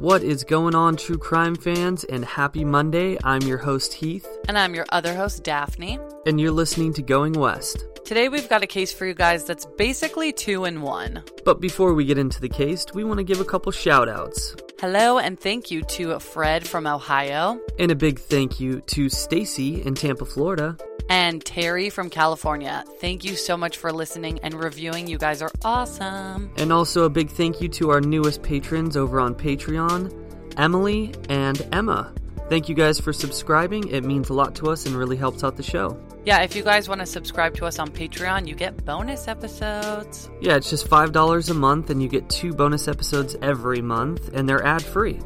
What is going on, true crime fans, and happy Monday? I'm your host, Heath. And I'm your other host, Daphne. And you're listening to Going West. Today we've got a case for you guys that's basically two in one. But before we get into the case, we want to give a couple shout outs. Hello and thank you to Fred from Ohio. And a big thank you to Stacy in Tampa, Florida. And Terry from California. Thank you so much for listening and reviewing. You guys are awesome. And also a big thank you to our newest patrons over on Patreon, Emily and Emma. Thank you guys for subscribing. It means a lot to us and really helps out the show. Yeah, if you guys want to subscribe to us on Patreon, you get bonus episodes. Yeah, it's just $5 a month and you get two bonus episodes every month, and they're ad free.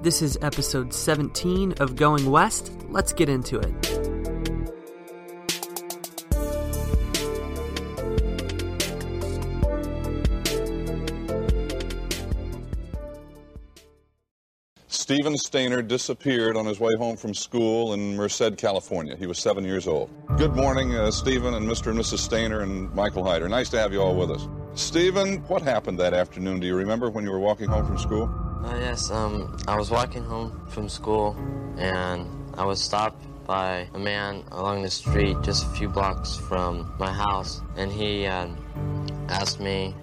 This is episode 17 of Going West. Let's get into it. Steven Stayner disappeared on his way home from school in Merced, California. He was seven years old. Good morning, uh, Steven and Mr. and Mrs. Stayner and Michael Hyder. Nice to have you all with us. Steven, what happened that afternoon? Do you remember when you were walking home from school? Uh, yes, um, I was walking home from school and I was stopped by a man along the street just a few blocks from my house, and he uh, asked me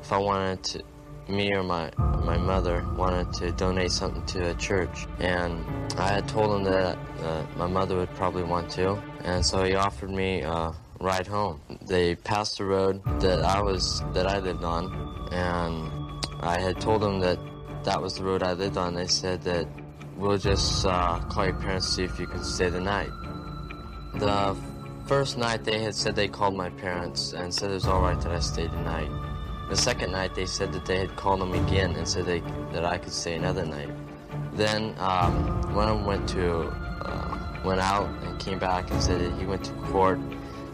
if I wanted to me or my my mother wanted to donate something to a church, and I had told him that uh, my mother would probably want to, and so he offered me a ride home. They passed the road that I was that I lived on, and I had told them that that was the road I lived on. They said that we'll just uh, call your parents to see if you can stay the night. The first night they had said they called my parents and said it was all right that I stayed the night. The second night, they said that they had called him again and said they, that I could stay another night. Then um, one of them went to uh, went out and came back and said that he went to court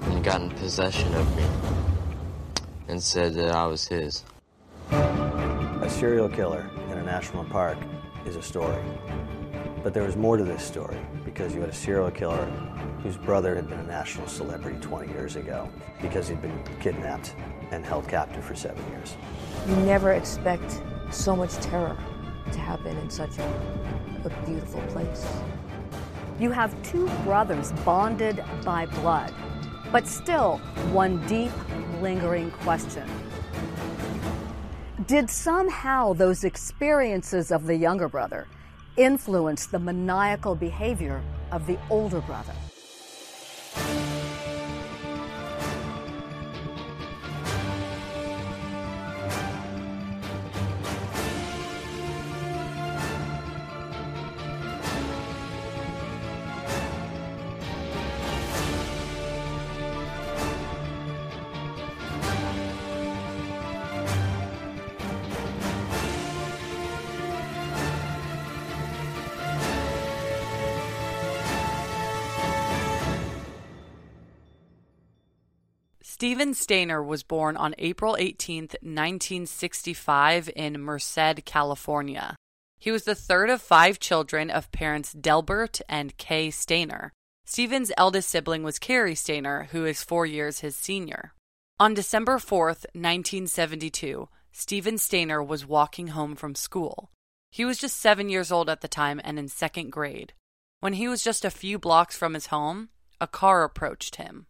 and got in possession of me and said that I was his. A serial killer in a national park is a story. But there was more to this story because you had a serial killer whose brother had been a national celebrity 20 years ago because he'd been kidnapped and held captive for seven years. You never expect so much terror to happen in such a, a beautiful place. You have two brothers bonded by blood, but still one deep, lingering question. Did somehow those experiences of the younger brother influence the maniacal behavior of the older brother? Steven Stayner was born on April 18, 1965, in Merced, California. He was the third of five children of parents Delbert and Kay Stayner. Steven's eldest sibling was Cary Stayner, who is four years his senior. On December 4, 1972, Steven Stayner was walking home from school. He was just seven years old at the time and in second grade. When he was just a few blocks from his home, a car approached him.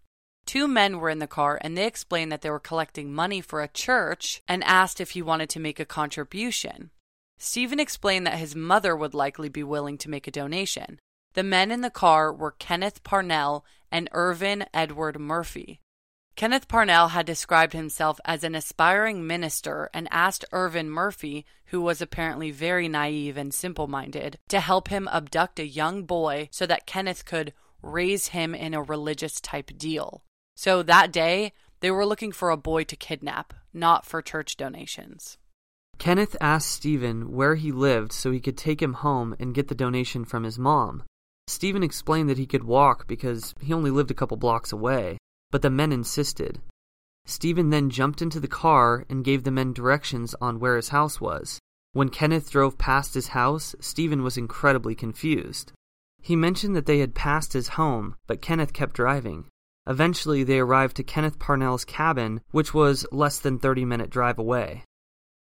Two men were in the car and they explained that they were collecting money for a church and asked if he wanted to make a contribution. Steven explained that his mother would likely be willing to make a donation. The men in the car were Kenneth Parnell and Irvin Edward Murphy. Kenneth Parnell had described himself as an aspiring minister and asked Irvin Murphy, who was apparently very naive and simple minded, to help him abduct a young boy so that Kenneth could raise him in a religious type deal. So that day, they were looking for a boy to kidnap, not for church donations. Kenneth asked Steven where he lived so he could take him home and get the donation from his mom. Steven explained that he could walk because he only lived a couple blocks away, but the men insisted. Steven then jumped into the car and gave the men directions on where his house was. When Kenneth drove past his house, Steven was incredibly confused. He mentioned that they had passed his home, but Kenneth kept driving. Eventually, they arrived to Kenneth Parnell's cabin, which was less than 30 minute drive away.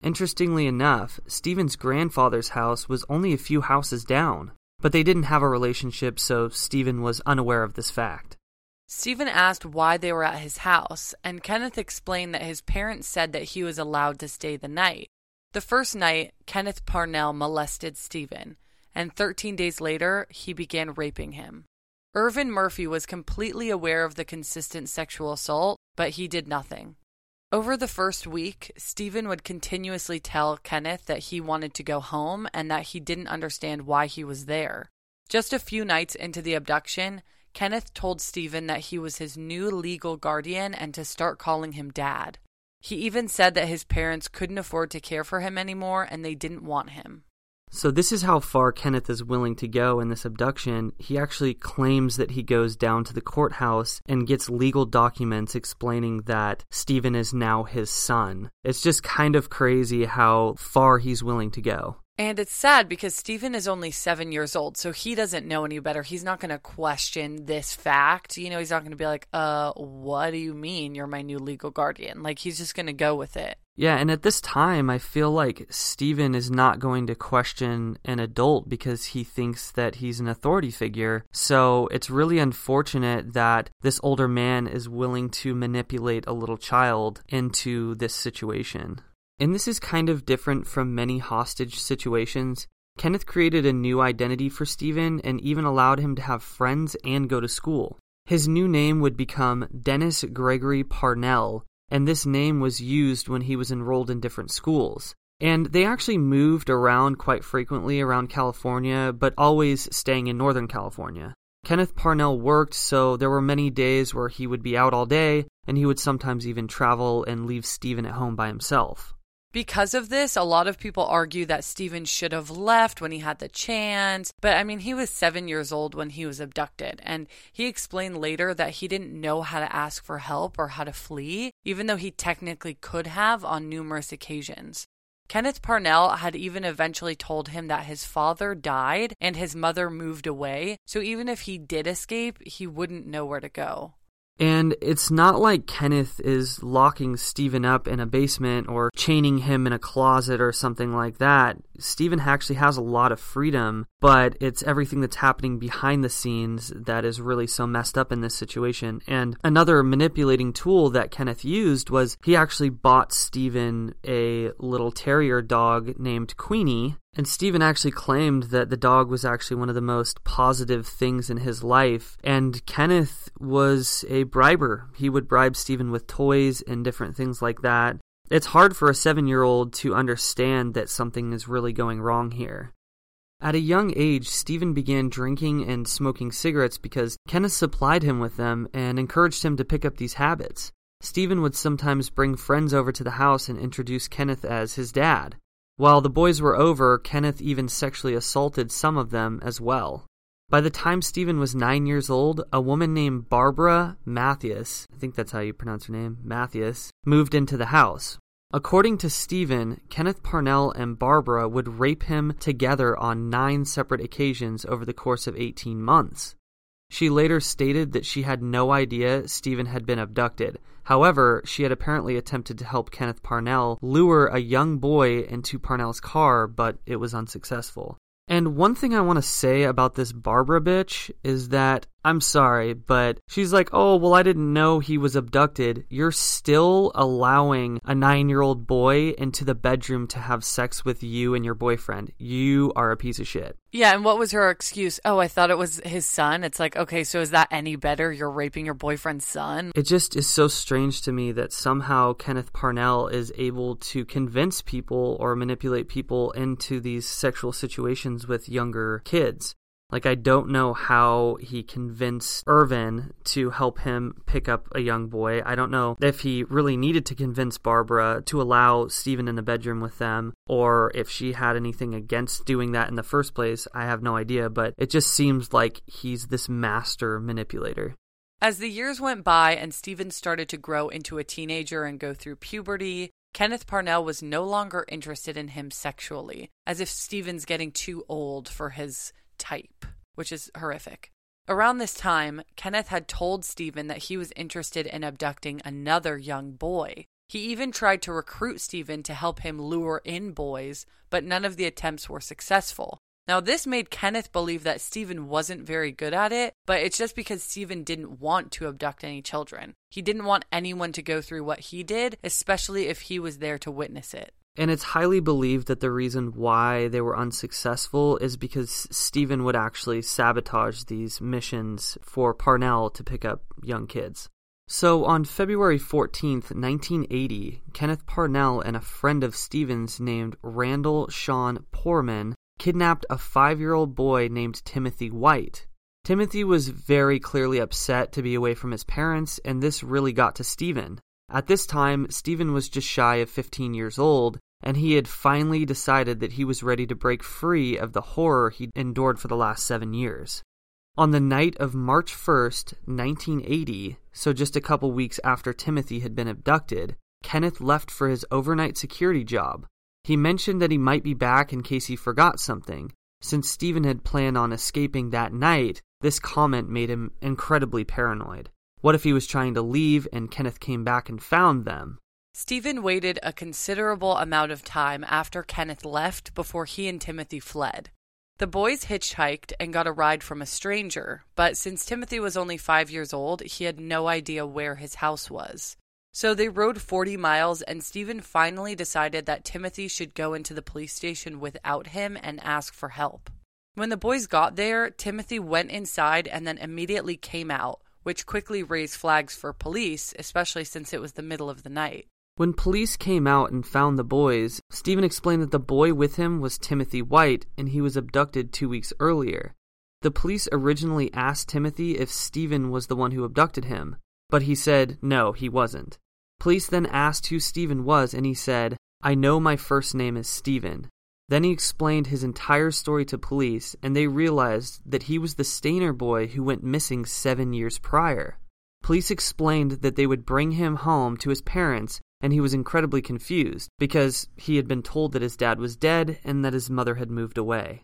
Interestingly enough, Steven's grandfather's house was only a few houses down, but they didn't have a relationship, so Steven was unaware of this fact. Steven asked why they were at his house, and Kenneth explained that his parents said that he was allowed to stay the night. The first night, Kenneth Parnell molested Steven, and 13 days later, he began raping him. Irvin Murphy was completely aware of the consistent sexual assault, but he did nothing. Over the first week, Steven would continuously tell Kenneth that he wanted to go home and that he didn't understand why he was there. Just a few nights into the abduction, Kenneth told Steven that he was his new legal guardian and to start calling him dad. He even said that his parents couldn't afford to care for him anymore and they didn't want him. So, this is how far Kenneth is willing to go in this abduction. He actually claims that he goes down to the courthouse and gets legal documents explaining that Steven is now his son. It's just kind of crazy how far he's willing to go. And it's sad because Steven is only seven years old, so he doesn't know any better. He's not going to question this fact. You know, he's not going to be like, uh, what do you mean you're my new legal guardian? Like, he's just going to go with it. Yeah, and at this time, I feel like Steven is not going to question an adult because he thinks that he's an authority figure. So it's really unfortunate that this older man is willing to manipulate a little child into this situation. And this is kind of different from many hostage situations. Kenneth created a new identity for Steven and even allowed him to have friends and go to school. His new name would become Dennis Gregory Parnell, and this name was used when he was enrolled in different schools. And they actually moved around quite frequently around California, but always staying in Northern California. Kenneth Parnell worked, so there were many days where he would be out all day, and he would sometimes even travel and leave Steven at home by himself. Because of this, a lot of people argue that Steven should have left when he had the chance. But I mean, he was seven years old when he was abducted. And he explained later that he didn't know how to ask for help or how to flee, even though he technically could have on numerous occasions. Kenneth Parnell had even eventually told him that his father died and his mother moved away, so even if he did escape, he wouldn't know where to go. And it's not like Kenneth is locking Steven up in a basement or chaining him in a closet or something like that. Steven actually has a lot of freedom, but it's everything that's happening behind the scenes that is really so messed up in this situation. And another manipulating tool that Kenneth used was he actually bought Steven a little terrier dog named Queenie and Steven actually claimed that the dog was actually one of the most positive things in his life. And Kenneth was a briber. He would bribe Steven with toys and different things like that. It's hard for a seven year old to understand that something is really going wrong here. At a young age, Steven began drinking and smoking cigarettes because Kenneth supplied him with them and encouraged him to pick up these habits. Steven would sometimes bring friends over to the house and introduce Kenneth as his dad. While the boys were over, Kenneth even sexually assaulted some of them as well. By the time Steven was nine years old, a woman named Barbara Mathias, I think that's how you pronounce her name, Mathias, moved into the house. According to Steven, Kenneth Parnell and Barbara would rape him together on nine separate occasions over the course of 18 months. She later stated that she had no idea Steven had been abducted. However, she had apparently attempted to help Kenneth Parnell lure a young boy into Parnell's car, but it was unsuccessful. And one thing I want to say about this Barbara bitch is that I'm sorry, but she's like, oh, well, I didn't know he was abducted. You're still allowing a nine year old boy into the bedroom to have sex with you and your boyfriend. You are a piece of shit. Yeah, and what was her excuse? Oh, I thought it was his son. It's like, okay, so is that any better? You're raping your boyfriend's son? It just is so strange to me that somehow Kenneth Parnell is able to convince people or manipulate people into these sexual situations with younger kids. Like, I don't know how he convinced Irvin to help him pick up a young boy. I don't know if he really needed to convince Barbara to allow Steven in the bedroom with them, or if she had anything against doing that in the first place. I have no idea, but it just seems like he's this master manipulator. As the years went by and Steven started to grow into a teenager and go through puberty, Kenneth Parnell was no longer interested in him sexually, as if Steven's getting too old for his type, which is horrific. Around this time, Kenneth had told Steven that he was interested in abducting another young boy. He even tried to recruit Steven to help him lure in boys, but none of the attempts were successful. Now, this made Kenneth believe that Steven wasn't very good at it, but it's just because Steven didn't want to abduct any children. He didn't want anyone to go through what he did, especially if he was there to witness it. And it's highly believed that the reason why they were unsuccessful is because Steven would actually sabotage these missions for Parnell to pick up young kids. So on February 14th, 1980, Kenneth Parnell and a friend of Steven's named Randall Sean Poorman kidnapped a five year old boy named Timothy White. Timothy was very clearly upset to be away from his parents, and this really got to Steven. At this time, Steven was just shy of 15 years old, and he had finally decided that he was ready to break free of the horror he'd endured for the last seven years. On the night of March 1st, 1980, so just a couple weeks after Timothy had been abducted, Kenneth left for his overnight security job. He mentioned that he might be back in case he forgot something. Since Steven had planned on escaping that night, this comment made him incredibly paranoid. What if he was trying to leave and Kenneth came back and found them? Steven waited a considerable amount of time after Kenneth left before he and Timothy fled. The boys hitchhiked and got a ride from a stranger, but since Timothy was only five years old, he had no idea where his house was. So they rode 40 miles, and Steven finally decided that Timothy should go into the police station without him and ask for help. When the boys got there, Timothy went inside and then immediately came out, which quickly raised flags for police, especially since it was the middle of the night. When police came out and found the boys, Steven explained that the boy with him was Timothy White and he was abducted two weeks earlier. The police originally asked Timothy if Steven was the one who abducted him, but he said no, he wasn't. Police then asked who Steven was, and he said, I know my first name is Steven. Then he explained his entire story to police, and they realized that he was the Stayner boy who went missing seven years prior. Police explained that they would bring him home to his parents, and he was incredibly confused because he had been told that his dad was dead and that his mother had moved away.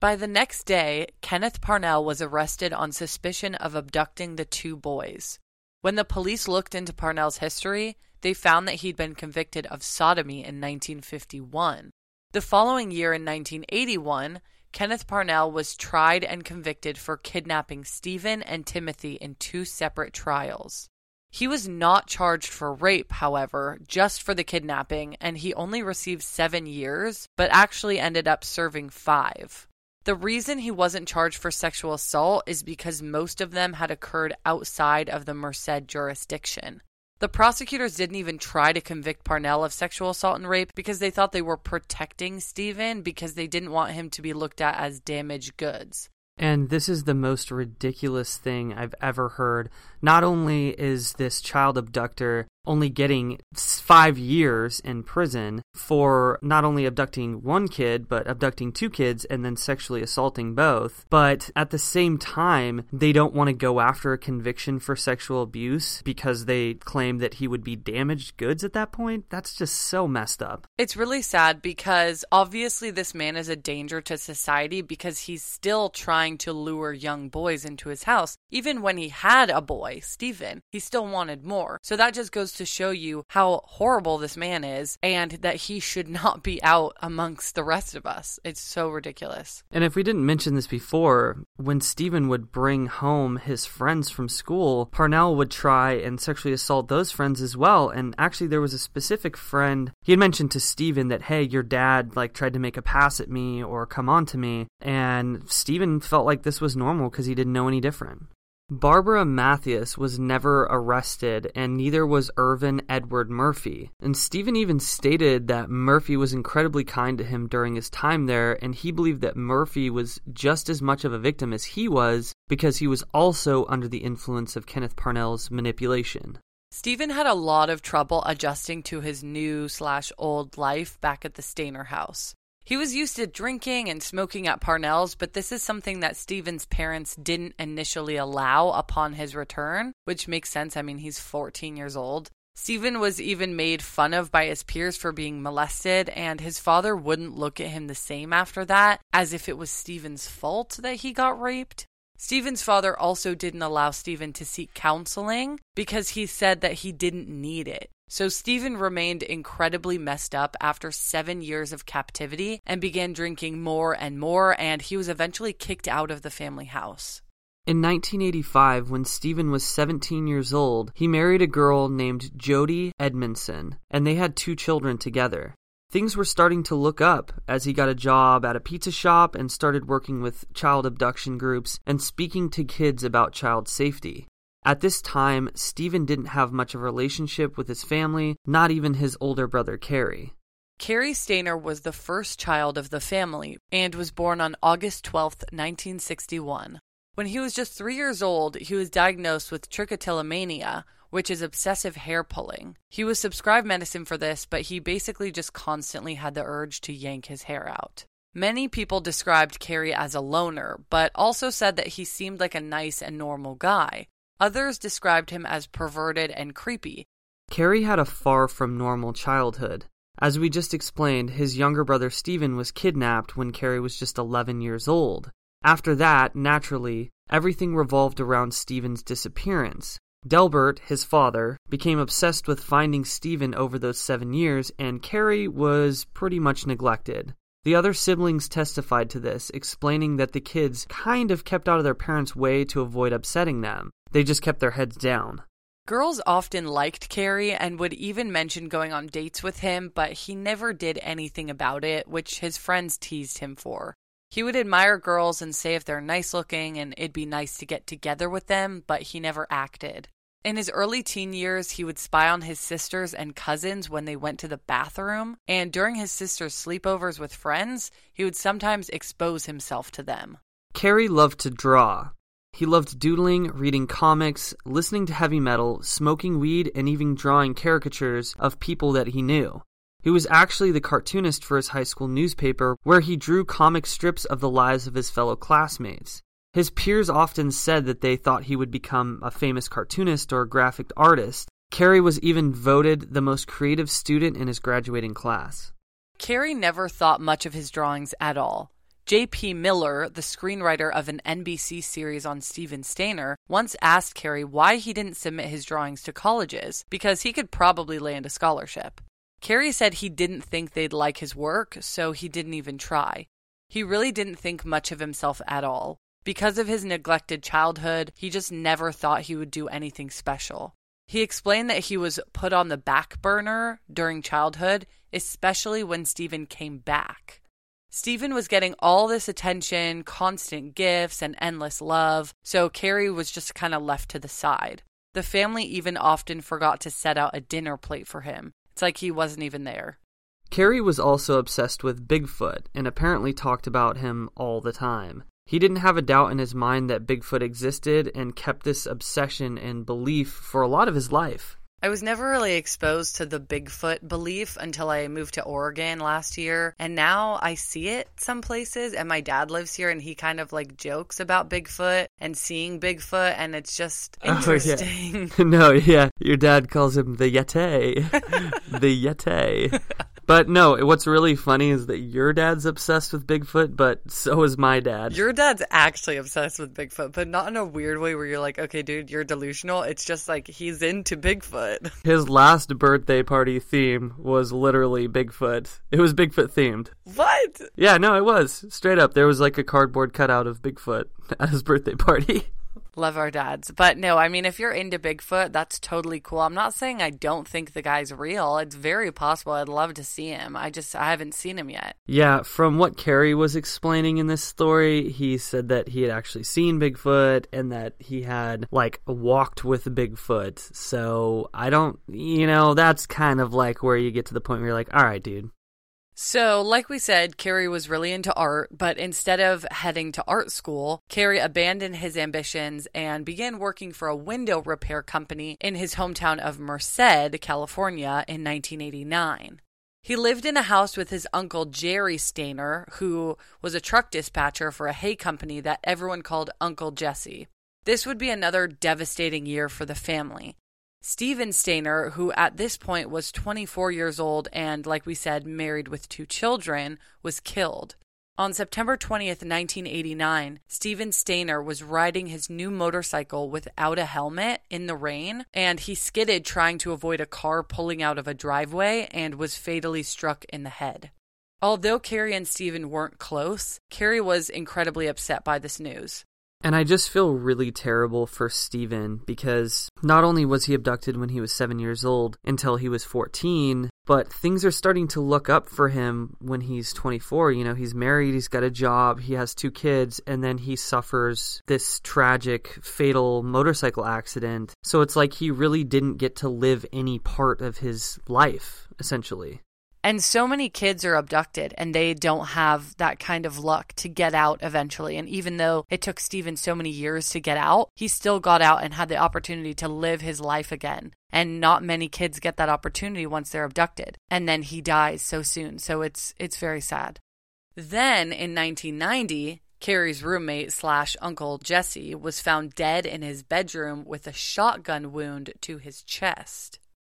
By the next day, Kenneth Parnell was arrested on suspicion of abducting the two boys. When the police looked into Parnell's history, they found that he'd been convicted of sodomy in 1951. The following year, in 1981, Kenneth Parnell was tried and convicted for kidnapping Steven and Timothy in two separate trials. He was not charged for rape, however, just for the kidnapping, and he only received seven years, but actually ended up serving five. The reason he wasn't charged for sexual assault is because most of them had occurred outside of the Merced jurisdiction. The prosecutors didn't even try to convict Parnell of sexual assault and rape because they thought they were protecting Steven because they didn't want him to be looked at as damaged goods. And this is the most ridiculous thing I've ever heard. Not only is this child abductor only getting five years in prison for not only abducting one kid, but abducting two kids and then sexually assaulting both. But at the same time, they don't want to go after a conviction for sexual abuse because they claim that he would be damaged goods at that point. That's just so messed up. It's really sad because obviously this man is a danger to society because he's still trying to lure young boys into his house. Even when he had a boy, Steven, he still wanted more. So that just goes to show you how horrible this man is and that he should not be out amongst the rest of us. It's so ridiculous. And if we didn't mention this before, when Steven would bring home his friends from school, Parnell would try and sexually assault those friends as well. And actually, there was a specific friend he had mentioned to Steven that, hey, your dad like tried to make a pass at me or come on to me. And Steven felt like this was normal because he didn't know any different. Barbara Mathias was never arrested, and neither was Irvin Edward Murphy. And Steven even stated that Murphy was incredibly kind to him during his time there, and he believed that Murphy was just as much of a victim as he was because he was also under the influence of Kenneth Parnell's manipulation. Steven had a lot of trouble adjusting to his new slash old life back at the Stayner house. He was used to drinking and smoking at Parnell's, but this is something that Steven's parents didn't initially allow upon his return, which makes sense. I mean, he's 14 years old. Steven was even made fun of by his peers for being molested, and his father wouldn't look at him the same after that, as if it was Steven's fault that he got raped. Steven's father also didn't allow Steven to seek counseling because he said that he didn't need it. So Steven remained incredibly messed up after seven years of captivity and began drinking more and more, and he was eventually kicked out of the family house. In 1985, when Steven was 17 years old, he married a girl named Jody Edmondson, and they had two children together. Things were starting to look up as he got a job at a pizza shop and started working with child abduction groups and speaking to kids about child safety. At this time, Steven didn't have much of a relationship with his family, not even his older brother Cary. Cary Stayner was the first child of the family and was born on August 12, 1961. When he was just three years old, he was diagnosed with trichotillomania, which is obsessive hair pulling. He was prescribed medicine for this, but he basically just constantly had the urge to yank his hair out. Many people described Cary as a loner, but also said that he seemed like a nice and normal guy. Others described him as perverted and creepy. Cary had a far from normal childhood. As we just explained, his younger brother Steven was kidnapped when Cary was just 11 years old. After that, naturally, everything revolved around Steven's disappearance. Delbert, his father, became obsessed with finding Steven over those seven years, and Cary was pretty much neglected. The other siblings testified to this, explaining that the kids kind of kept out of their parents' way to avoid upsetting them. They just kept their heads down. Girls often liked Cary and would even mention going on dates with him, but he never did anything about it, which his friends teased him for. He would admire girls and say if they're nice looking and it'd be nice to get together with them, but he never acted. In his early teen years, he would spy on his sisters and cousins when they went to the bathroom, and during his sisters' sleepovers with friends, he would sometimes expose himself to them. Cary loved to draw. He loved doodling, reading comics, listening to heavy metal, smoking weed, and even drawing caricatures of people that he knew. He was actually the cartoonist for his high school newspaper, where he drew comic strips of the lives of his fellow classmates. His peers often said that they thought he would become a famous cartoonist or graphic artist. Cary was even voted the most creative student in his graduating class. Cary never thought much of his drawings at all. J.P. Miller, the screenwriter of an NBC series on Steven Stayner, once asked Cary why he didn't submit his drawings to colleges, because he could probably land a scholarship. Cary said he didn't think they'd like his work, so he didn't even try. He really didn't think much of himself at all. Because of his neglected childhood, he just never thought he would do anything special. He explained that he was put on the back burner during childhood, especially when Steven came back. Steven was getting all this attention, constant gifts, and endless love, so Cary was just kind of left to the side. The family even often forgot to set out a dinner plate for him, it's like he wasn't even there. Cary was also obsessed with Bigfoot and apparently talked about him all the time. He didn't have a doubt in his mind that Bigfoot existed and kept this obsession and belief for a lot of his life. I was never really exposed to the Bigfoot belief until I moved to Oregon last year. And now I see it some places. And my dad lives here and he kind of like jokes about Bigfoot and seeing Bigfoot. And it's just interesting. Oh, yeah. no, yeah. Your dad calls him the Yeti. the Yeti. But no, what's really funny is that your dad's obsessed with Bigfoot, but so is my dad. Your dad's actually obsessed with Bigfoot, but not in a weird way where you're like, okay, dude, you're delusional. It's just like he's into Bigfoot. His last birthday party theme was literally Bigfoot. It was Bigfoot themed. What? Yeah, no, it was. Straight up. There was like a cardboard cutout of Bigfoot at his birthday party. Love our dads. But no, I mean, if you're into Bigfoot, that's totally cool. I'm not saying I don't think the guy's real. It's very possible. I'd love to see him. I just, I haven't seen him yet. Yeah, from what Cary was explaining in this story, he said that he had actually seen Bigfoot and that he had, like, walked with Bigfoot. So I don't, you know, that's kind of like where you get to the point where you're like, all right, dude, so, like we said, Cary was really into art, but instead of heading to art school, Cary abandoned his ambitions and began working for a window repair company in his hometown of Merced, California in 1989. He lived in a house with his uncle Jerry Stayner, who was a truck dispatcher for a hay company that everyone called Uncle Jesse. This would be another devastating year for the family. Steven Stayner, who at this point was 24 years old and, like we said, married with two children, was killed. On September 20th, 1989, Steven Stayner was riding his new motorcycle without a helmet in the rain, and he skidded trying to avoid a car pulling out of a driveway and was fatally struck in the head. Although Cary and Steven weren't close, Cary was incredibly upset by this news. And I just feel really terrible for Steven because not only was he abducted when he was seven years old until he was 14, but things are starting to look up for him when he's 24. You know, he's married, he's got a job, he has two kids, and then he suffers this tragic, fatal motorcycle accident. So it's like he really didn't get to live any part of his life, essentially. And so many kids are abducted and they don't have that kind of luck to get out eventually. And even though it took Steven so many years to get out, he still got out and had the opportunity to live his life again. And not many kids get that opportunity once they're abducted. And then he dies so soon. So it's it's very sad. Then in 1990, Cary's roommate slash uncle Jesse was found dead in his bedroom with a shotgun wound to his chest.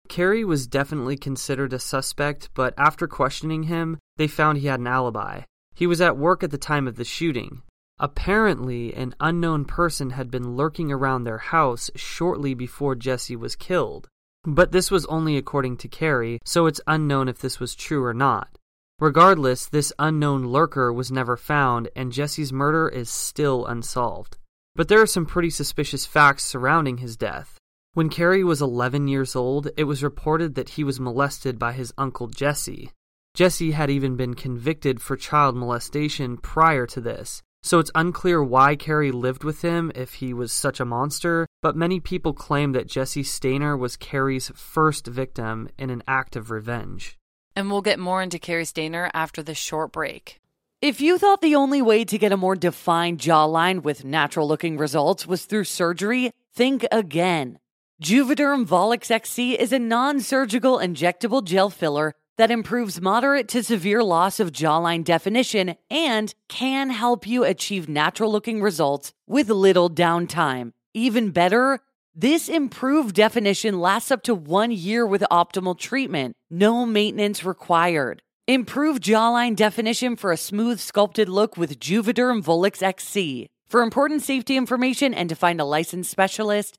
Cary was definitely considered a suspect, but after questioning him, they found he had an alibi. He was at work at the time of the shooting. Apparently, an unknown person had been lurking around their house shortly before Jesse was killed. But this was only according to Cary, so it's unknown if this was true or not. Regardless, this unknown lurker was never found, and Jesse's murder is still unsolved. But there are some pretty suspicious facts surrounding his death. When Cary was 11 years old, it was reported that he was molested by his uncle Jesse. Jesse had even been convicted for child molestation prior to this, so it's unclear why Cary lived with him if he was such a monster, but many people claim that Jesse Stayner was Cary's first victim in an act of revenge. And we'll get more into Cary Stayner after this short break. If you thought the only way to get a more defined jawline with natural looking results was through surgery, think again. Juvederm Volux XC is a non surgical injectable gel filler that improves moderate to severe loss of jawline definition and can help you achieve natural looking results with little downtime. Even better, this improved definition lasts up to one year with optimal treatment, no maintenance required. Improve jawline definition for a smooth, sculpted look with Juvederm Volux XC. For important safety information and to find a licensed specialist,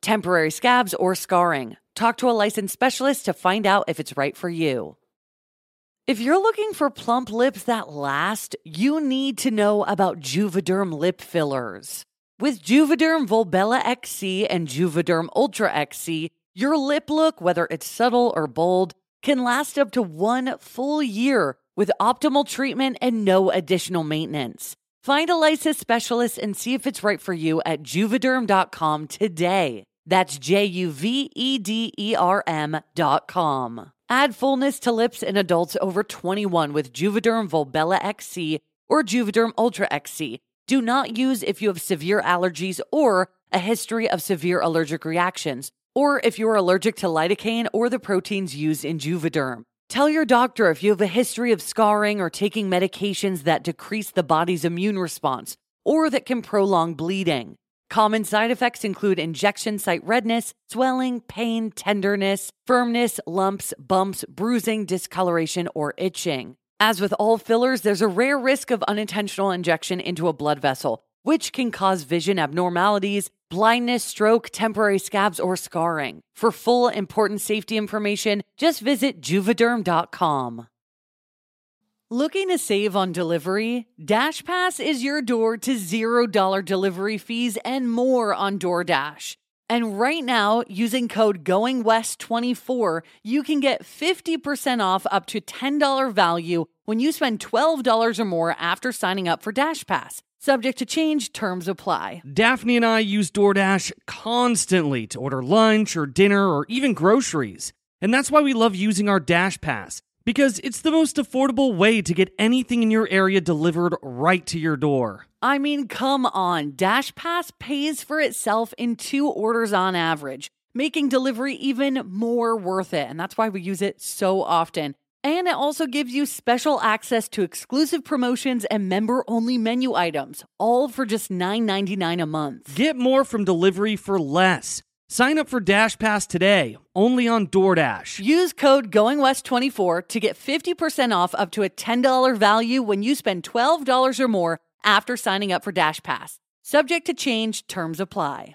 temporary scabs, or scarring. Talk to a licensed specialist to find out if it's right for you. If you're looking for plump lips that last, you need to know about Juvederm lip fillers. With Juvederm Volbella XC and Juvederm Ultra XC, your lip look, whether it's subtle or bold, can last up to one full year with optimal treatment and no additional maintenance. Find a licensed specialist and see if it's right for you at juvederm.com today. That's J U V E D E R M dot com. Add fullness to lips in adults over 21 with Juvederm Volbella XC or Juvederm Ultra XC. Do not use if you have severe allergies or a history of severe allergic reactions, or if you are allergic to lidocaine or the proteins used in Juvederm. Tell your doctor if you have a history of scarring or taking medications that decrease the body's immune response or that can prolong bleeding. Common side effects include injection site redness, swelling, pain, tenderness, firmness, lumps, bumps, bruising, discoloration, or itching. As with all fillers, there's a rare risk of unintentional injection into a blood vessel, which can cause vision abnormalities, blindness, stroke, temporary scabs, or scarring. For full important safety information, just visit juvederm.com. Looking to save on delivery? DashPass is your door to $0 delivery fees and more on DoorDash. And right now, using code GOINGWEST24, you can get 50% off up to $10 value when you spend $12 or more after signing up for DashPass. Subject to change, terms apply. Daphne and I use DoorDash constantly to order lunch or dinner or even groceries. And that's why we love using our Dash Pass because it's the most affordable way to get anything in your area delivered right to your door. I mean, come on. Dash Pass pays for itself in two orders on average, making delivery even more worth it. And that's why we use it so often. And it also gives you special access to exclusive promotions and member only menu items, all for just $9.99 a month. Get more from delivery for less. Sign up for Dash Pass today, only on DoorDash. Use code GOINGWEST24 to get 50% off up to a $10 value when you spend $12 or more after signing up for Dash Pass. Subject to change, terms apply.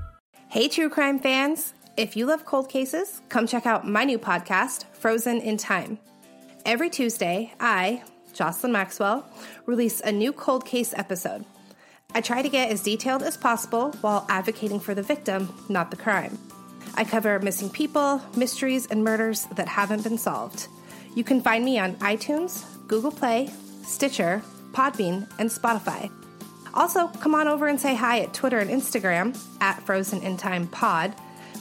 Hey, true crime fans. If you love cold cases, come check out my new podcast, Frozen in Time. Every Tuesday, I, Jocelyn Maxwell, release a new cold case episode. I try to get as detailed as possible while advocating for the victim, not the crime. I cover missing people, mysteries, and murders that haven't been solved. You can find me on iTunes, Google Play, Stitcher, Podbean, and Spotify. Also, come on over and say hi at Twitter and Instagram at Frozen in Time Pod.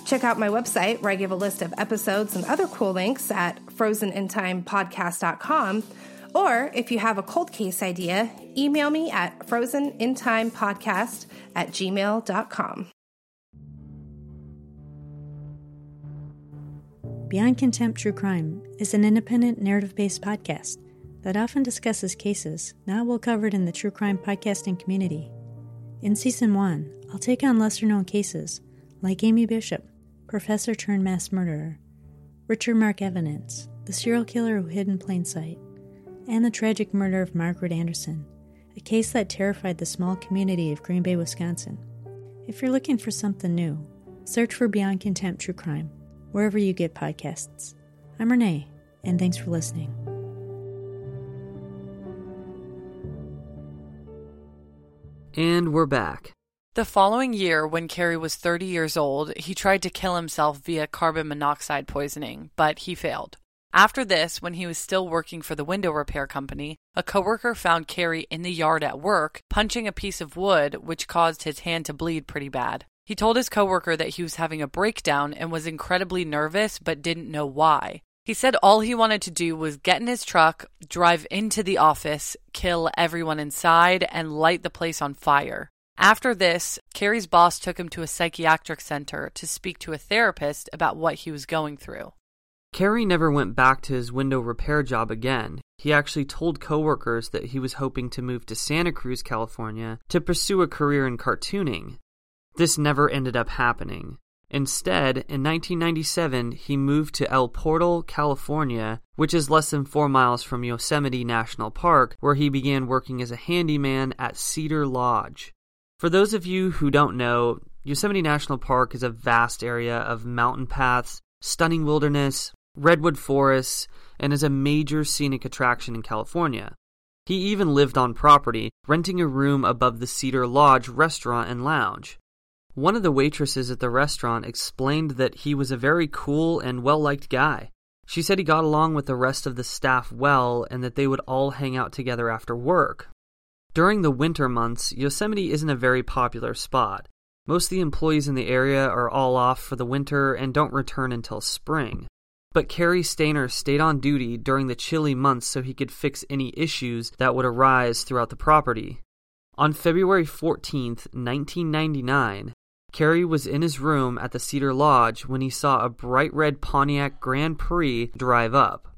Check out my website where I give a list of episodes and other cool links at frozenintimepodcast.com. Or if you have a cold case idea, email me at frozenintimepodcast at gmail.com. Beyond Contempt True Crime is an independent narrative based podcast that often discusses cases not well covered in the true crime podcasting community. In Season 1, I'll take on lesser known cases like Amy Bishop, professor turned mass murderer, Richard Marc Evonitz, the serial killer who hid in plain sight, and the tragic murder of Margaret Anderson, a case that terrified the small community of Green Bay, Wisconsin. If you're looking for something new, search for Beyond Contempt True Crime wherever you get podcasts. I'm Renee, and thanks for listening. And we're back. The following year, when Cary was 30 years old, he tried to kill himself via carbon monoxide poisoning, but he failed. After this, when he was still working for the window repair company, a coworker found Cary in the yard at work, punching a piece of wood, which caused his hand to bleed pretty bad. He told his coworker that he was having a breakdown and was incredibly nervous but didn't know why. He said all he wanted to do was get in his truck, drive into the office, kill everyone inside, and light the place on fire. After this, Cary's boss took him to a psychiatric center to speak to a therapist about what he was going through. Cary never went back to his window repair job again. He actually told coworkers that he was hoping to move to Santa Cruz, California to pursue a career in cartooning. This never ended up happening. Instead, in 1997, he moved to El Portal, California, which is less than four miles from Yosemite National Park, where he began working as a handyman at Cedar Lodge. For those of you who don't know, Yosemite National Park is a vast area of mountain paths, stunning wilderness, redwood forests, and is a major scenic attraction in California. He even lived on property, renting a room above the Cedar Lodge restaurant and lounge. One of the waitresses at the restaurant explained that he was a very cool and well liked guy. She said he got along with the rest of the staff well and that they would all hang out together after work. During the winter months, Yosemite isn't a very popular spot. Most of the employees in the area are all off for the winter and don't return until spring. But Cary Stayner stayed on duty during the chilly months so he could fix any issues that would arise throughout the property. On February 14, 1999, Cary was in his room at the Cedar Lodge when he saw a bright red Pontiac Grand Prix drive up.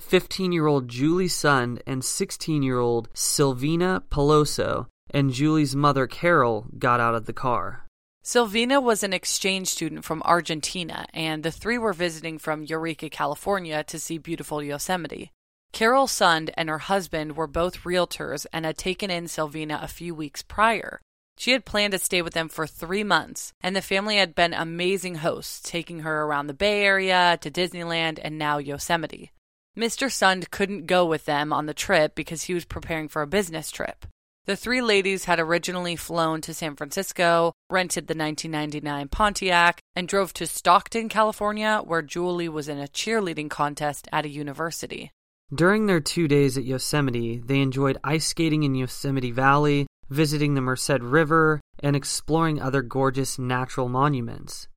15 year old Julie Sund and 16 year old Silvina Peloso and Julie's mother Carol got out of the car. Silvina was an exchange student from Argentina, and the three were visiting from Eureka, California to see beautiful Yosemite. Carol Sund and her husband were both realtors and had taken in Silvina a few weeks prior. She had planned to stay with them for three months, and the family had been amazing hosts, taking her around the Bay Area, to Disneyland, and now Yosemite. Mr. Sund couldn't go with them on the trip because he was preparing for a business trip. The three ladies had originally flown to San Francisco, rented the 1999 Pontiac, and drove to Stockton, California, where Julie was in a cheerleading contest at a university. During their two days at Yosemite, they enjoyed ice skating in Yosemite Valley, visiting the Merced River, and exploring other gorgeous natural monuments.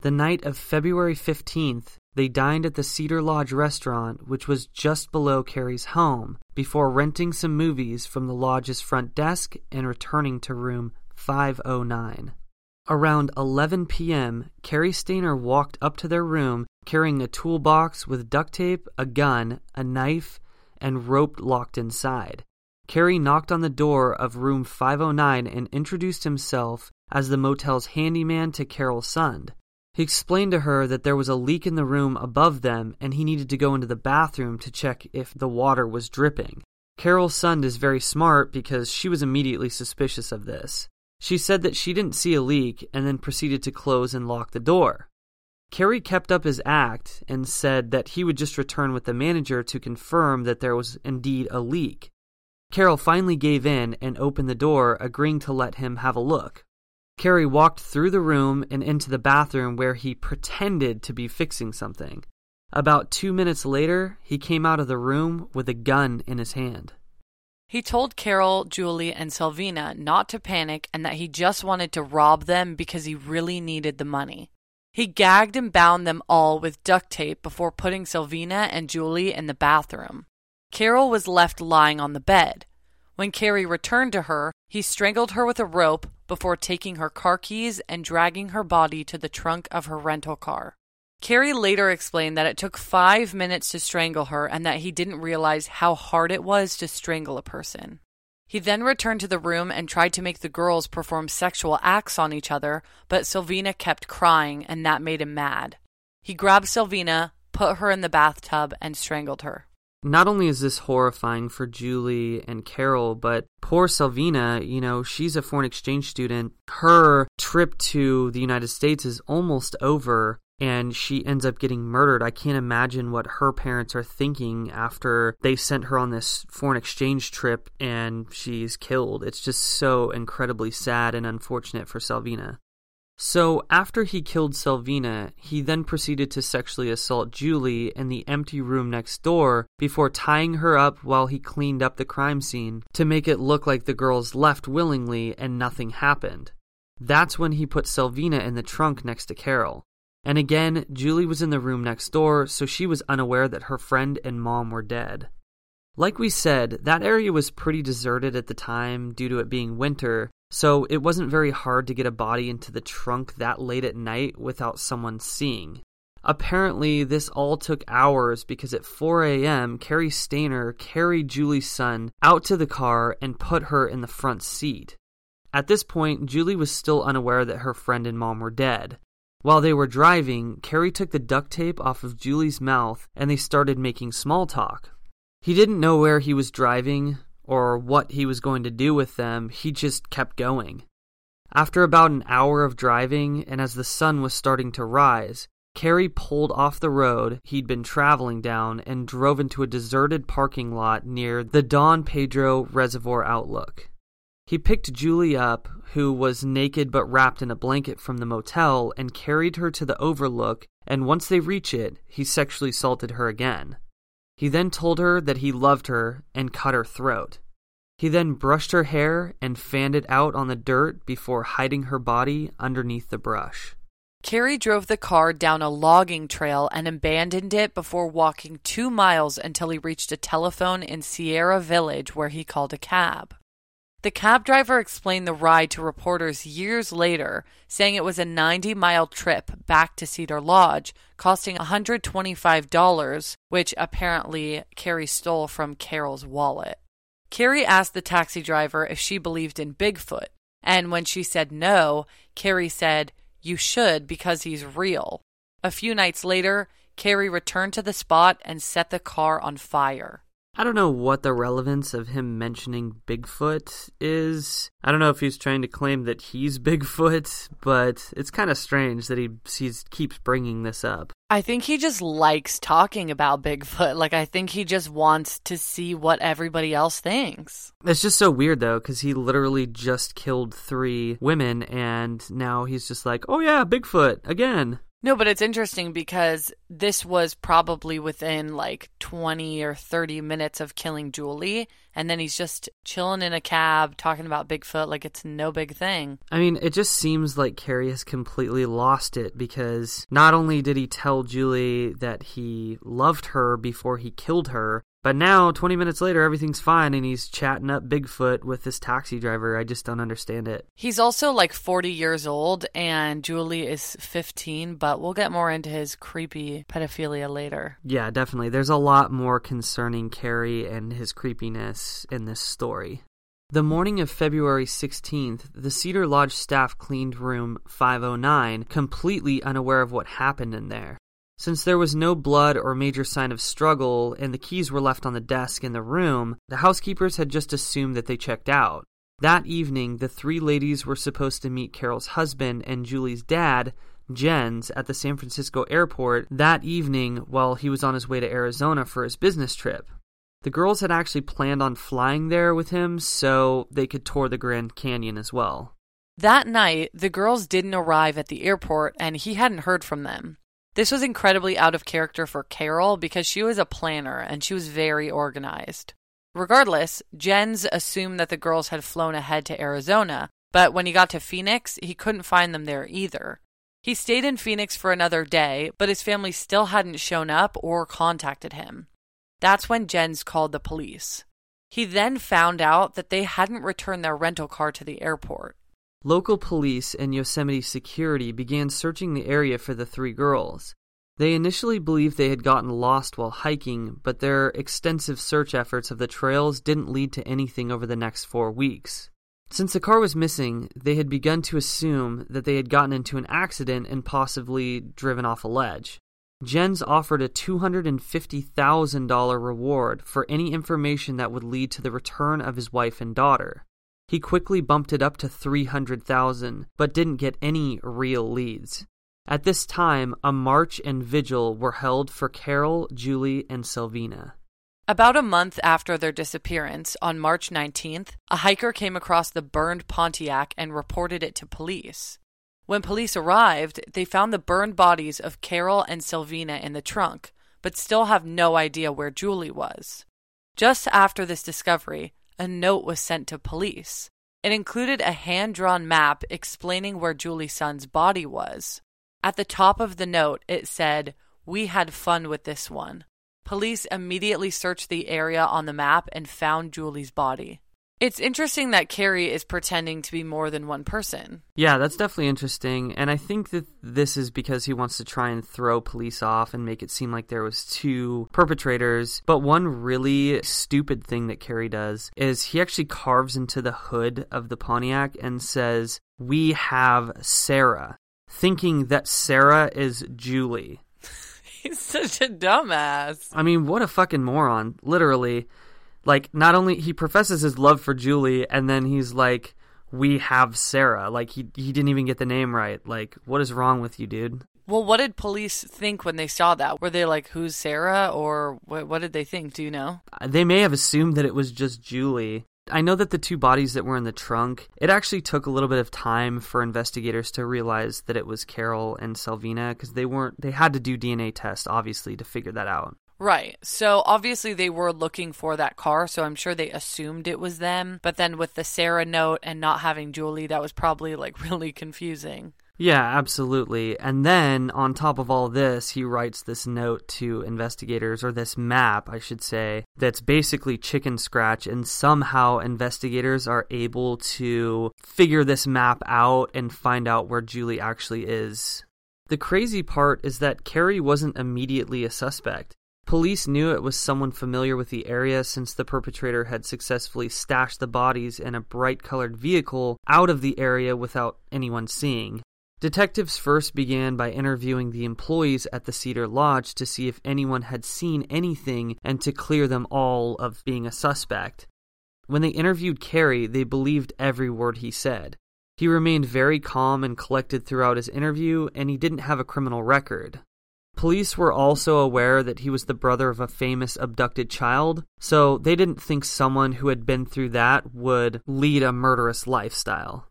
The night of February 15th, they dined at the Cedar Lodge restaurant, which was just below Cary's home, before renting some movies from the lodge's front desk and returning to room 509. Around 11 p.m., Cary Stayner walked up to their room carrying a toolbox with duct tape, a gun, a knife, and rope locked inside. Cary knocked on the door of room 509 and introduced himself as the motel's handyman to Carol Sund. He explained to her that there was a leak in the room above them and he needed to go into the bathroom to check if the water was dripping. Carol Sund is very smart because she was immediately suspicious of this. She said that she didn't see a leak and then proceeded to close and lock the door. Cary kept up his act and said that he would just return with the manager to confirm that there was indeed a leak. Carol finally gave in and opened the door, agreeing to let him have a look. Cary walked through the room and into the bathroom where he pretended to be fixing something. About two minutes later, he came out of the room with a gun in his hand. He told Carol, Julie, and Silvina not to panic and that he just wanted to rob them because he really needed the money. He gagged and bound them all with duct tape before putting Silvina and Julie in the bathroom. Carol was left lying on the bed. When Cary returned to her, he strangled her with a rope before taking her car keys and dragging her body to the trunk of her rental car. Cary later explained that it took five minutes to strangle her and that he didn't realize how hard it was to strangle a person. He then returned to the room and tried to make the girls perform sexual acts on each other, but Silvina kept crying and that made him mad. He grabbed Silvina, put her in the bathtub, and strangled her. Not only is this horrifying for Julie and Carol, but poor Silvina, you know, she's a foreign exchange student. Her trip to the United States is almost over and she ends up getting murdered. I can't imagine what her parents are thinking after they sent her on this foreign exchange trip and she's killed. It's just so incredibly sad and unfortunate for Silvina. So, after he killed Silvina, he then proceeded to sexually assault Julie in the empty room next door before tying her up while he cleaned up the crime scene to make it look like the girls left willingly and nothing happened. That's when he put Silvina in the trunk next to Carol. And again, Julie was in the room next door, so she was unaware that her friend and mom were dead. Like we said, that area was pretty deserted at the time due to it being winter, so it wasn't very hard to get a body into the trunk that late at night without someone seeing. Apparently, this all took hours because at 4 a.m., Cary Stayner carried Julie Sund out to the car and put her in the front seat. At this point, Julie was still unaware that her friend and mom were dead. While they were driving, Cary took the duct tape off of Julie's mouth and they started making small talk. He didn't know where he was driving or what he was going to do with them, he just kept going. After about an hour of driving, and as the sun was starting to rise, Cary pulled off the road he'd been traveling down and drove into a deserted parking lot near the Don Pedro Reservoir Outlook. He picked Julie up, who was naked but wrapped in a blanket from the motel, and carried her to the overlook, and once they reached it, he sexually assaulted her again. He then told her that he loved her and cut her throat. He then brushed her hair and fanned it out on the dirt before hiding her body underneath the brush. Cary drove the car down a logging trail and abandoned it before walking two miles until he reached a telephone in Sierra Village where he called a cab. The cab driver explained the ride to reporters years later, saying it was a 90 mile trip back to Cedar Lodge, costing $125, which apparently Cary stole from Carol's wallet. Cary asked the taxi driver if she believed in Bigfoot, and when she said no, Cary said, You should because he's real. A few nights later, Cary returned to the spot and set the car on fire. I don't know what the relevance of him mentioning Bigfoot is. I don't know if he's trying to claim that he's Bigfoot, but it's kind of strange that he he's, keeps bringing this up. I think he just likes talking about Bigfoot. Like, I think he just wants to see what everybody else thinks. It's just so weird, though, because he literally just killed three women, and now he's just like, oh yeah, Bigfoot again. No, but it's interesting because this was probably within like 20 or 30 minutes of killing Julie. And then he's just chilling in a cab talking about Bigfoot like it's no big thing. I mean, it just seems like Cary has completely lost it because not only did he tell Julie that he loved her before he killed her, but now, 20 minutes later, everything's fine and he's chatting up Bigfoot with this taxi driver. I just don't understand it. He's also like 40 years old and Julie is 15, but we'll get more into his creepy pedophilia later. Yeah, definitely. There's a lot more concerning Cary and his creepiness in this story. The morning of February 16th, the Cedar Lodge staff cleaned room 509, completely unaware of what happened in there. Since there was no blood or major sign of struggle and the keys were left on the desk in the room, the housekeepers had just assumed that they checked out. That evening, the three ladies were supposed to meet Carol's husband and Julie's dad, Jens, at the San Francisco airport that evening while he was on his way to Arizona for his business trip. The girls had actually planned on flying there with him so they could tour the Grand Canyon as well. That night, the girls didn't arrive at the airport and he hadn't heard from them. This was incredibly out of character for Carol because she was a planner and she was very organized. Regardless, Jens assumed that the girls had flown ahead to Arizona, but when he got to Phoenix, he couldn't find them there either. He stayed in Phoenix for another day, but his family still hadn't shown up or contacted him. That's when Jens called the police. He then found out that they hadn't returned their rental car to the airport. Local police and Yosemite security began searching the area for the three girls. They initially believed they had gotten lost while hiking, but their extensive search efforts of the trails didn't lead to anything over the next four weeks. Since the car was missing, they had begun to assume that they had gotten into an accident and possibly driven off a ledge. Jens offered a $250,000 reward for any information that would lead to the return of his wife and daughter. He quickly bumped it up to 300,000, but didn't get any real leads. At this time, a march and vigil were held for Carol, Julie, and Silvina. About a month after their disappearance, on March 19th, a hiker came across the burned Pontiac and reported it to police. When police arrived, they found the burned bodies of Carol and Silvina in the trunk, but still have no idea where Julie was. Just after this discovery, a note was sent to police. It included a hand drawn map explaining where Julie Sund's body was. At the top of the note, it said, We had fun with this one. Police immediately searched the area on the map and found Julie's body. It's interesting that Cary is pretending to be more than one person. Yeah, that's definitely interesting. And I think that this is because he wants to try and throw police off and make it seem like there was two perpetrators. But one really stupid thing that Cary does is he actually carves into the hood of the Pontiac and says, "We have Sarah," thinking that Sarah is Julie. He's such a dumbass. I mean, what a fucking moron, literally like not only he professes his love for Julie and then he's like we have Sarah. Like he he didn't even get the name right. Like what is wrong with you dude? Well what did police think when they saw that? Were they like who's Sarah? Or what, what did they think? Do you know? Uh, they may have assumed that it was just Julie. I know that the two bodies that were in the trunk, it actually took a little bit of time for investigators to realize that it was Carol and Silvina because they weren't, they had to do DNA tests, obviously, to figure that out. Right. So obviously they were looking for that car, so I'm sure they assumed it was them. But then with the Sarah note and not having Julie, that was probably like really confusing. Yeah, absolutely. And then on top of all this, he writes this note to investigators, or this map, I should say, that's basically chicken scratch. And somehow investigators are able to figure this map out and find out where Julie actually is. The crazy part is that Cary wasn't immediately a suspect. Police knew it was someone familiar with the area since the perpetrator had successfully stashed the bodies in a bright colored vehicle out of the area without anyone seeing. Detectives first began by interviewing the employees at the Cedar Lodge to see if anyone had seen anything and to clear them all of being a suspect. When they interviewed Cary, they believed every word he said. He remained very calm and collected throughout his interview, and he didn't have a criminal record. Police were also aware that he was the brother of a famous abducted child, so they didn't think someone who had been through that would lead a murderous lifestyle.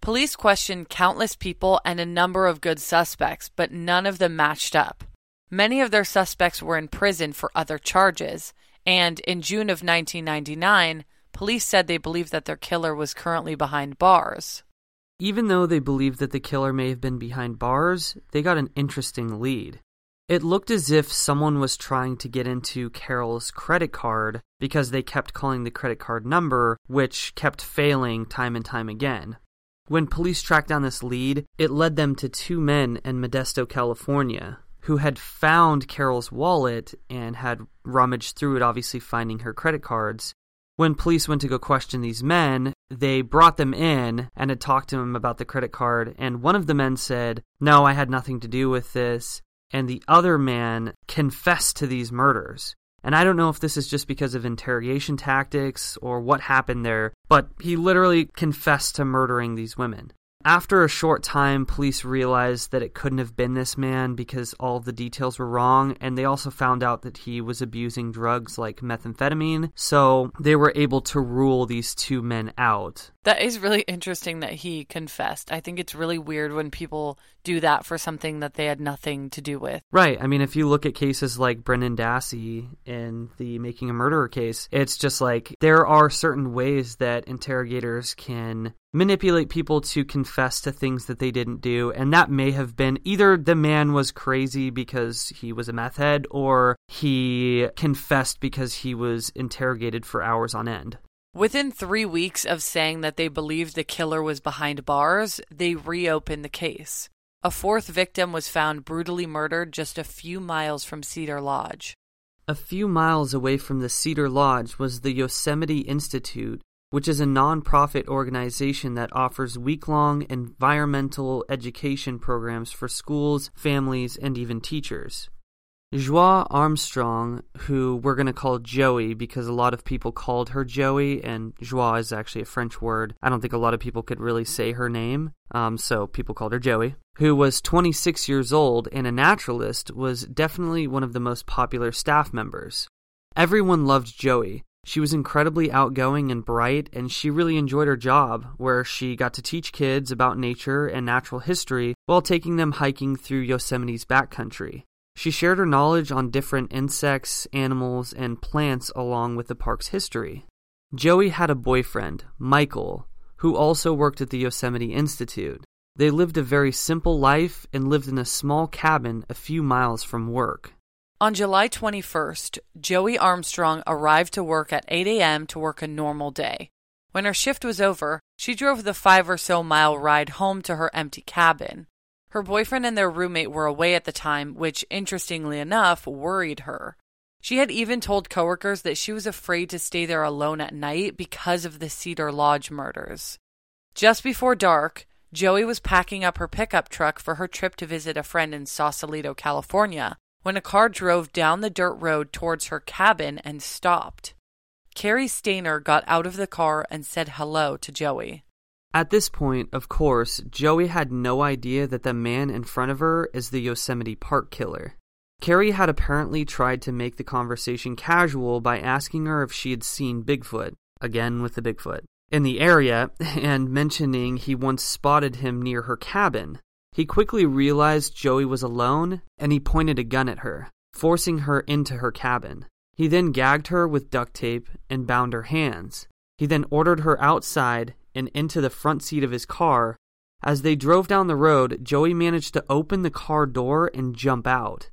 Police questioned countless people and a number of good suspects, but none of them matched up. Many of their suspects were in prison for other charges, and in June of 1999, police said they believed that their killer was currently behind bars. Even though they believed that the killer may have been behind bars, they got an interesting lead. It looked as if someone was trying to get into Carol's credit card because they kept calling the credit card number, which kept failing time and time again. When police tracked down this lead, it led them to two men in Modesto, California, who had found Carol's wallet and had rummaged through it, obviously finding her credit cards. When police went to go question these men, they brought them in and had talked to them about the credit card, and one of the men said, No, I had nothing to do with this. And the other man confessed to these murders. And I don't know if this is just because of interrogation tactics or what happened there, but he literally confessed to murdering these women. After a short time, police realized that it couldn't have been this man because all the details were wrong, and they also found out that he was abusing drugs like methamphetamine, so they were able to rule these two men out. That is really interesting that he confessed. I think it's really weird when people do that for something that they had nothing to do with. Right. I mean, if you look at cases like Brendan Dassey in the Making a Murderer case, it's just like there are certain ways that interrogators can manipulate people to confess to things that they didn't do. And that may have been either the man was crazy because he was a meth head or he confessed because he was interrogated for hours on end. Within three weeks of saying that they believed the killer was behind bars, they reopened the case. A fourth victim was found brutally murdered just a few miles from Cedar Lodge. A few miles away from the Cedar Lodge was the Yosemite Institute, which is a nonprofit organization that offers week long environmental education programs for schools, families, and even teachers. Joie Armstrong, who we're going to call Joey because a lot of people called her Joey, and Joie is actually a French word. I don't think a lot of people could really say her name, um, so people called her Joey, who was 26 years old and a naturalist, was definitely one of the most popular staff members. Everyone loved Joey. She was incredibly outgoing and bright, and she really enjoyed her job, where she got to teach kids about nature and natural history while taking them hiking through Yosemite's backcountry. She shared her knowledge on different insects, animals, and plants along with the park's history. Joey had a boyfriend, Michael, who also worked at the Yosemite Institute. They lived a very simple life and lived in a small cabin a few miles from work. On July 21st, Joey Armstrong arrived to work at 8 a.m. to work a normal day. When her shift was over, she drove the five or so mile ride home to her empty cabin. Her boyfriend and their roommate were away at the time, which, interestingly enough, worried her. She had even told coworkers that she was afraid to stay there alone at night because of the Cedar Lodge murders. Just before dark, Joey was packing up her pickup truck for her trip to visit a friend in Sausalito, California, when a car drove down the dirt road towards her cabin and stopped. Cary Stayner got out of the car and said hello to Joey. At this point, of course, Joey had no idea that the man in front of her is the Yosemite Park killer. Cary had apparently tried to make the conversation casual by asking her if she had seen Bigfoot, again with the Bigfoot, in the area, and mentioning he once spotted him near her cabin. He quickly realized Joey was alone, and he pointed a gun at her, forcing her into her cabin. He then gagged her with duct tape and bound her hands. He then ordered her outside and into the front seat of his car. As they drove down the road, Joey managed to open the car door and jump out.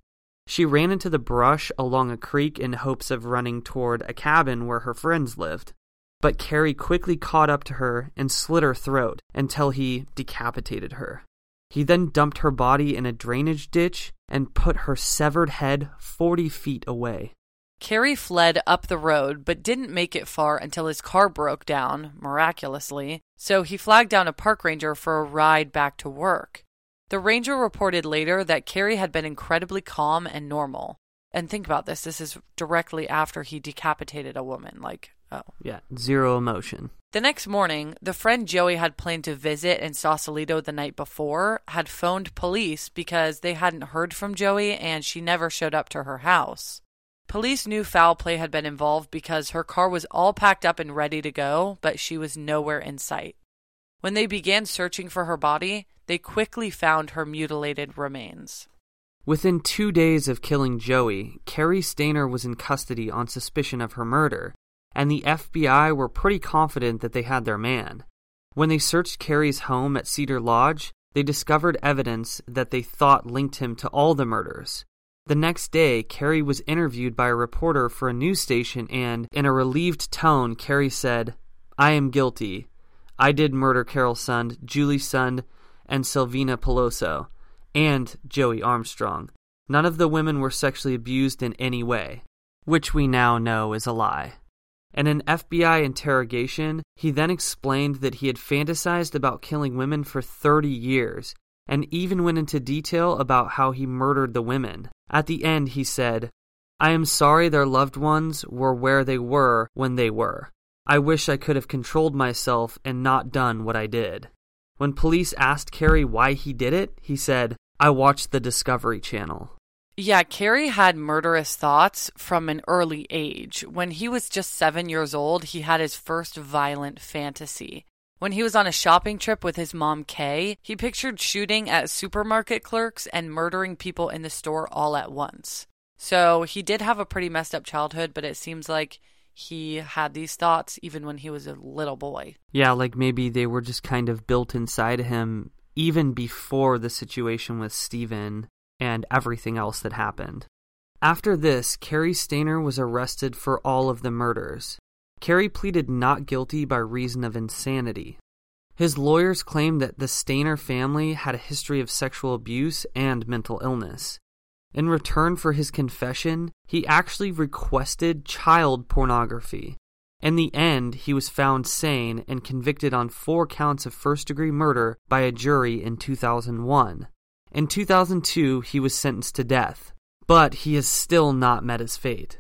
She ran into the brush along a creek in hopes of running toward a cabin where her friends lived. But Cary quickly caught up to her and slit her throat until he decapitated her. He then dumped her body in a drainage ditch and put her severed head 40 feet away. Cary fled up the road, but didn't make it far until his car broke down, miraculously, so he flagged down a park ranger for a ride back to work. The ranger reported later that Cary had been incredibly calm and normal. And think about this this is directly after he decapitated a woman. Like, oh. Yeah, zero emotion. The next morning, the friend Joey had planned to visit in Sausalito the night before had phoned police because they hadn't heard from Joey and she never showed up to her house. Police knew foul play had been involved because her car was all packed up and ready to go, but she was nowhere in sight. When they began searching for her body, they quickly found her mutilated remains. Within two days of killing Joey, Cary Stayner was in custody on suspicion of her murder, and the FBI were pretty confident that they had their man. When they searched Cary's home at Cedar Lodge, they discovered evidence that they thought linked him to all the murders. The next day, Cary was interviewed by a reporter for a news station, and in a relieved tone, Cary said, I am guilty. I did murder Carol Sund, Julie Sund, and Silvina Pelosso, and Joey Armstrong. None of the women were sexually abused in any way, which we now know is a lie. In an FBI interrogation, he then explained that he had fantasized about killing women for 30 years and even went into detail about how he murdered the women. At the end, he said, I am sorry their loved ones were where they were when they were. I wish I could have controlled myself and not done what I did. When police asked Cary why he did it, he said, I watched the Discovery Channel. Yeah, Cary had murderous thoughts from an early age. When he was just seven years old, he had his first violent fantasy. When he was on a shopping trip with his mom, Kay, he pictured shooting at supermarket clerks and murdering people in the store all at once. So he did have a pretty messed up childhood, but it seems like he had these thoughts even when he was a little boy. Yeah, like maybe they were just kind of built inside him even before the situation with Steven and everything else that happened. After this, Cary Stayner was arrested for all of the murders. Cary pleaded not guilty by reason of insanity. His lawyers claimed that the Stayner family had a history of sexual abuse and mental illness. In return for his confession, he actually requested child pornography. In the end, he was found sane and convicted on four counts of first degree murder by a jury in 2001. In 2002, he was sentenced to death, but he has still not met his fate.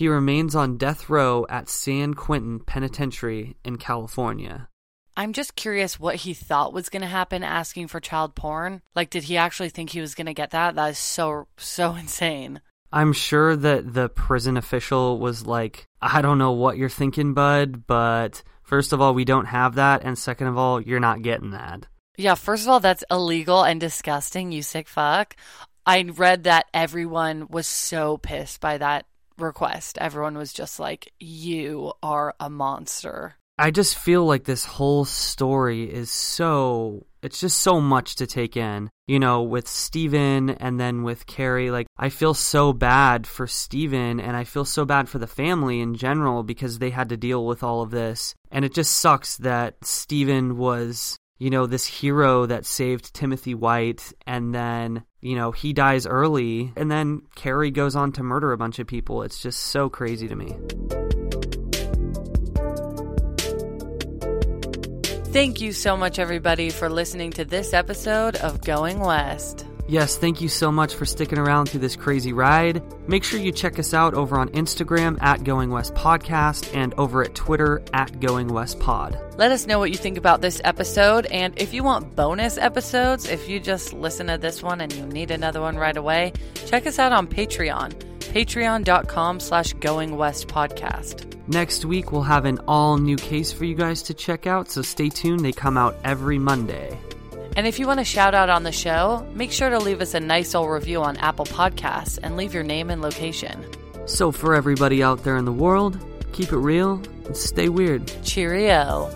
He remains on death row at San Quentin Penitentiary in California. I'm just curious what he thought was going to happen asking for child porn. Like, did he actually think he was going to get that? That is so, so insane. I'm sure that the prison official was like, I don't know what you're thinking, bud, but first of all, we don't have that. And second of all, you're not getting that. Yeah, first of all, that's illegal and disgusting, you sick fuck. I read that everyone was so pissed by that request. Everyone was just like, You are a monster. I just feel like this whole story is so it's just so much to take in. You know, with Steven and then with Cary, like I feel so bad for Steven and I feel so bad for the family in general because they had to deal with all of this. And it just sucks that Steven was, you know, this hero that saved Timothy White and then, you know, he dies early and then Cary goes on to murder a bunch of people. It's just so crazy to me. Thank you so much, everybody, for listening to this episode of Going West. Yes, thank you so much for sticking around through this crazy ride. Make sure you check us out over on Instagram at Going West Podcast and over at Twitter at Going West Pod. Let us know what you think about this episode. And if you want bonus episodes, if you just listen to this one and you need another one right away, check us out on Patreon. Patreon.com slash Going West Podcast. Next week, we'll have an all new case for you guys to check out, so stay tuned. They come out every Monday. And if you want a shout out on the show, make sure to leave us a nice old review on Apple Podcasts and leave your name and location. So, for everybody out there in the world, keep it real and stay weird. Cheerio.